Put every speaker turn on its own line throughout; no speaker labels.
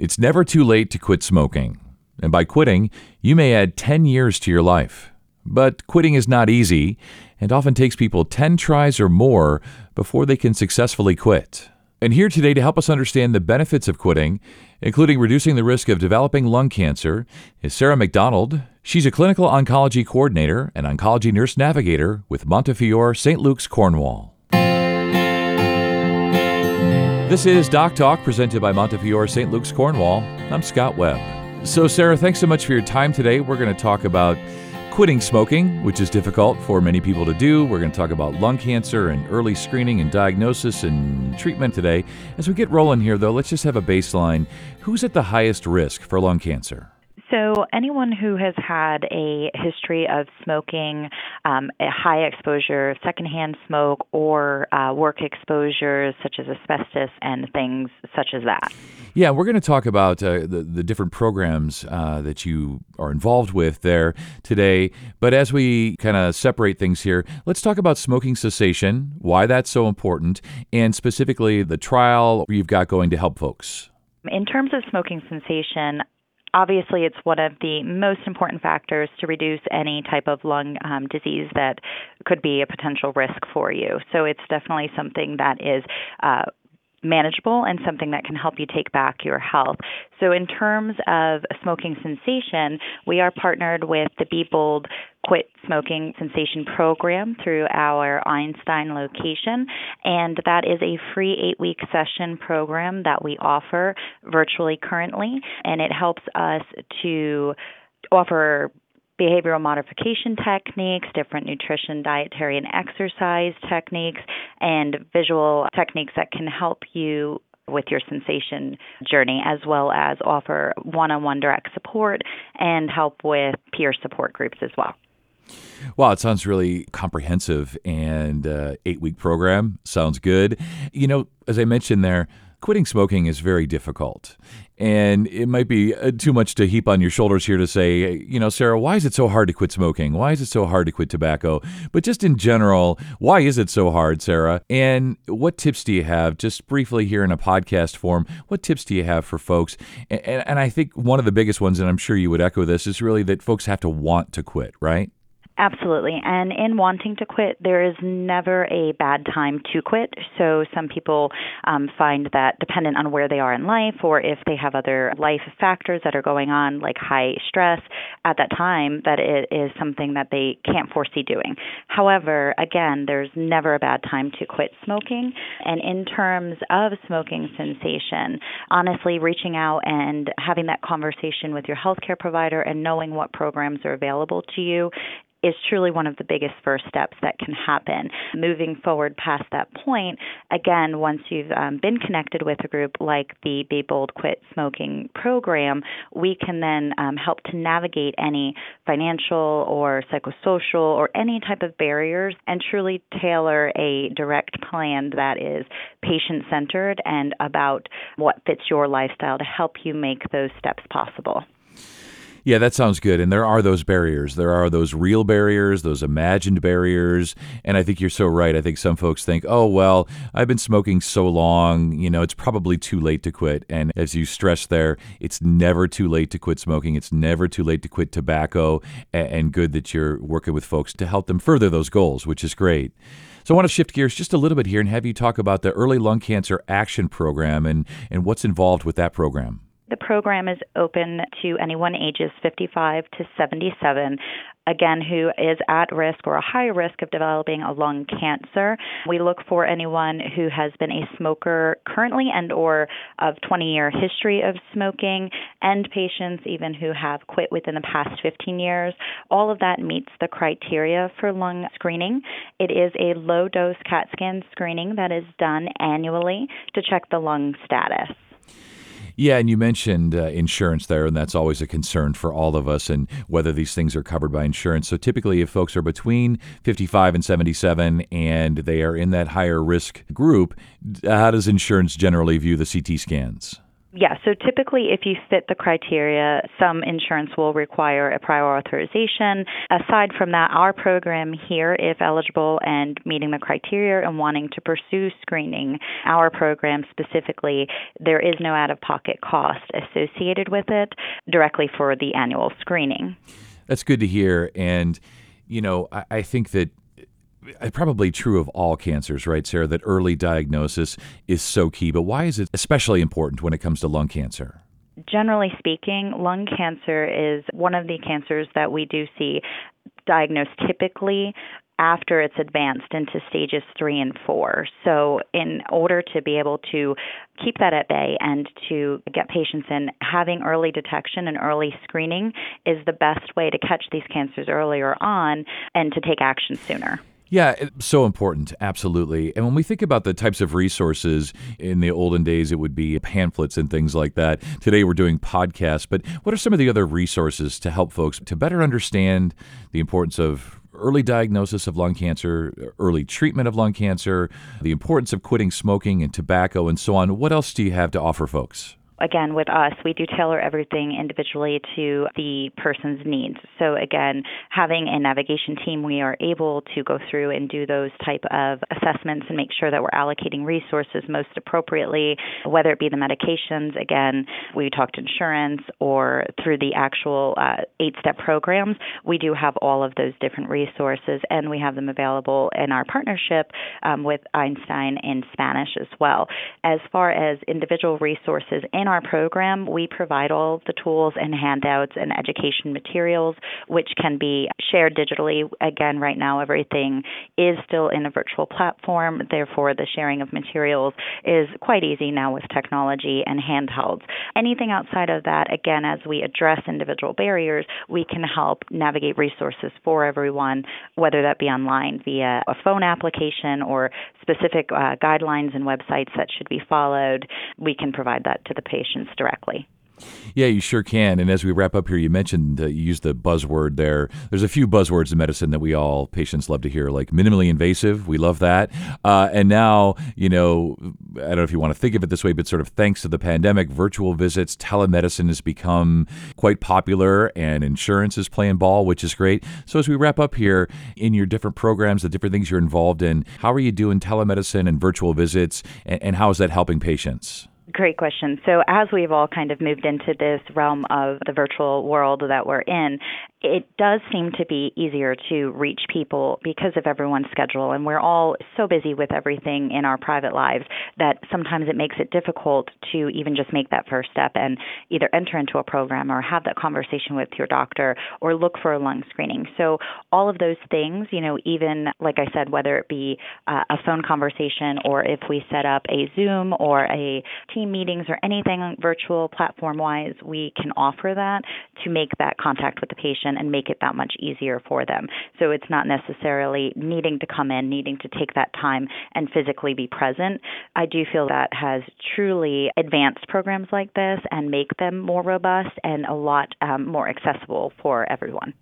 It's never too late to quit smoking. And by quitting, you may add 10 years to your life. But quitting is not easy and often takes people 10 tries or more before they can successfully quit. And here today to help us understand the benefits of quitting, including reducing the risk of developing lung cancer, is Sarah McDonald. She's a clinical oncology coordinator and oncology nurse navigator with Montefiore St. Luke's, Cornwall. This is Doc Talk presented by Montefiore St. Luke's, Cornwall. I'm Scott Webb. So, Sarah, thanks so much for your time today. We're going to talk about quitting smoking, which is difficult for many people to do. We're going to talk about lung cancer and early screening and diagnosis and treatment today. As we get rolling here, though, let's just have a baseline. Who's at the highest risk for lung cancer?
So, anyone who has had a history of smoking, um, a high exposure secondhand smoke, or uh, work exposures such as asbestos and things such as that.
Yeah, we're going to talk about uh, the, the different programs uh, that you are involved with there today. But as we kind of separate things here, let's talk about smoking cessation, why that's so important, and specifically the trial you've got going to help folks.
In terms of smoking cessation, obviously it's one of the most important factors to reduce any type of lung um, disease that could be a potential risk for you. So it's definitely something that is uh, manageable and something that can help you take back your health. So, in terms of smoking cessation, we are partnered with the Be Bold Quit Smoking Cessation Program through our Einstein location, and that is a free eight week session program that we offer virtually currently, and it helps us to offer behavioral modification techniques, different nutrition, dietary, and exercise techniques, and visual techniques that can help you with your cessation journey, as well as offer one on one direct support and help with peer support groups as well.
Wow, it sounds really comprehensive and uh, eight week program. Sounds good. You know, as I mentioned there, quitting smoking is very difficult. And it might be uh, too much to heap on your shoulders here to say, you know, Sarah, why is it so hard to quit smoking? Why is it so hard to quit tobacco? But just in general, why is it so hard, Sarah? And what tips do you have, just briefly here in a podcast form, what tips do you have for folks? And, and I think one of the biggest ones, and I'm sure you would echo this, is really that folks have to want to quit, right?
Absolutely. And in wanting to quit, there is never a bad time to quit. So some people um, find that dependent on where they are in life or if they have other life factors that are going on, like high stress at that time, that it is something that they can't foresee doing. However, again, there's never a bad time to quit smoking. And in terms of smoking cessation, honestly, reaching out and having that conversation with your healthcare provider and knowing what programs are available to you is truly one of the biggest first steps that can happen. Moving forward past that point, again, once you've um, been connected with a group like the Be Bold Quit Smoking program, we can then um, help to navigate any financial or psychosocial or any type of barriers and truly tailor a direct plan that is patient centered and about what fits your lifestyle to help you make those steps possible.
Yeah, that sounds good. And there are those barriers. There are those real barriers, those imagined barriers. And I think you're so right. I think some folks think, oh, well, I've been smoking so long, you know, it's probably too late to quit. And as you stress there, it's never too late to quit smoking. It's never too late to quit tobacco. And good that you're working with folks to help them further those goals, which is great. So I want to shift gears just a little bit here and have you talk about the Early Lung Cancer Action Program and, and what's involved with that program.
The program is open to anyone ages 55 to 77 again who is at risk or a high risk of developing a lung cancer. We look for anyone who has been a smoker currently and or of 20-year history of smoking and patients even who have quit within the past 15 years. All of that meets the criteria for lung screening. It is a low dose CAT scan screening that is done annually to check the lung status.
Yeah, and you mentioned uh, insurance there, and that's always a concern for all of us, and whether these things are covered by insurance. So typically, if folks are between 55 and 77 and they are in that higher risk group, how does insurance generally view the CT scans?
So typically, if you fit the criteria, some insurance will require a prior authorization. Aside from that, our program here, if eligible and meeting the criteria and wanting to pursue screening, our program specifically, there is no out of pocket cost associated with it directly for the annual screening.
That's good to hear. And, you know, I, I think that Uh, probably true of all cancers, right, Sarah, that early diagnosis is so key. But why is it especially important when it comes to lung cancer?
Generally speaking, lung cancer is one of the cancers that we do see diagnosed typically after it's advanced into stages three and four. So, in order to be able to keep that at bay and to get patients in, having early detection and early screening is the best way to catch these cancers earlier on and to take action sooner.
Yeah, so important, absolutely. And when we think about the types of resources in the olden days, it would be pamphlets and things like that. Today we're doing podcasts, but what are some of the other resources to help folks to better understand the importance of early diagnosis of lung cancer, early treatment of lung cancer, the importance of quitting smoking and tobacco, and so on? What else do you have to offer folks?
Again, with us, we do tailor everything individually to the person's needs. So again, having a navigation team, we are able to go through and do those type of assessments and make sure that we're allocating resources most appropriately, whether it be the medications. Again, we talked insurance or through the actual uh, eight-step programs. We do have all of those different resources, and we have them available in our partnership um, with Einstein in Spanish as well. As far as individual resources in our program, we provide all the tools and handouts and education materials, which can be shared digitally. Again, right now, everything is still in a virtual platform. Therefore, the sharing of materials is quite easy now with technology and handhelds. Anything outside of that, again, as we address individual barriers, we can help navigate resources for everyone, whether that be online via a phone application or specific uh, guidelines and websites that should be followed. We can provide that to the patient patients directly.
Yeah, you sure can. And as we wrap up here, you mentioned uh, you used the buzzword there. There's a few buzzwords in medicine that we all patients love to hear, like minimally invasive. We love that. Uh, and now, you know, I don't know if you want to think of it this way, but sort of thanks to the pandemic, virtual visits, telemedicine has become quite popular, and insurance is playing ball, which is great. So as we wrap up here, in your different programs, the different things you're involved in, how are you doing telemedicine and virtual visits, and, and how is that helping patients?
Great question. So, as we've all kind of moved into this realm of the virtual world that we're in, it does seem to be easier to reach people because of everyone's schedule. And we're all so busy with everything in our private lives that sometimes it makes it difficult to even just make that first step and either enter into a program or have that conversation with your doctor or look for a lung screening. So, all of those things, you know, even like I said, whether it be uh, a phone conversation or if we set up a Zoom or a team meetings or anything virtual platform wise, we can offer that to make that contact with the patient and make it that much easier for them. So it's not necessarily needing to come in, needing to take that time and physically be present. I do feel that has truly advanced programs like this and make them more robust and a lot um, more accessible for everyone.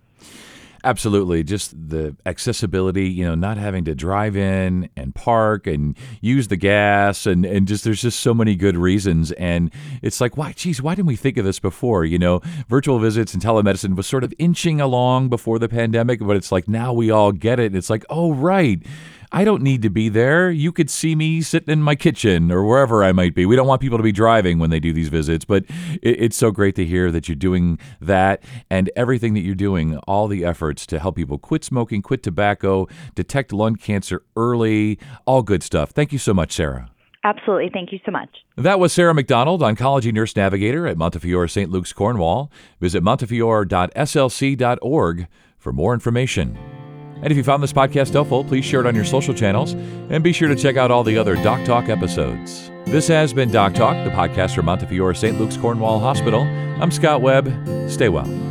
Absolutely. Just the accessibility, you know, not having to drive in and park and use the gas and, and just there's just so many good reasons. And it's like, why, geez, why didn't we think of this before? You know, virtual visits and telemedicine was sort of inching along before the pandemic, but it's like now we all get it. And it's like, oh, right I don't need to be there. You could see me sitting in my kitchen or wherever I might be. We don't want people to be driving when they do these visits, but it, it's so great to hear that you're doing that and everything that you're doing, all the efforts to help people quit smoking, quit tobacco, detect lung cancer early, all good stuff. Thank you so much, Sarah.
Absolutely. Thank you so much.
That was Sarah McDonald, Oncology Nurse Navigator at Montefiore St. Luke's, Cornwall. Visit montefiore.slc.org for more information. And if you found this podcast helpful, please share it on your social channels and be sure to check out all the other Doc Talk episodes. This has been Doc Talk, the podcast from Montefiore St. Luke's Cornwall Hospital. I'm Scott Webb. Stay well.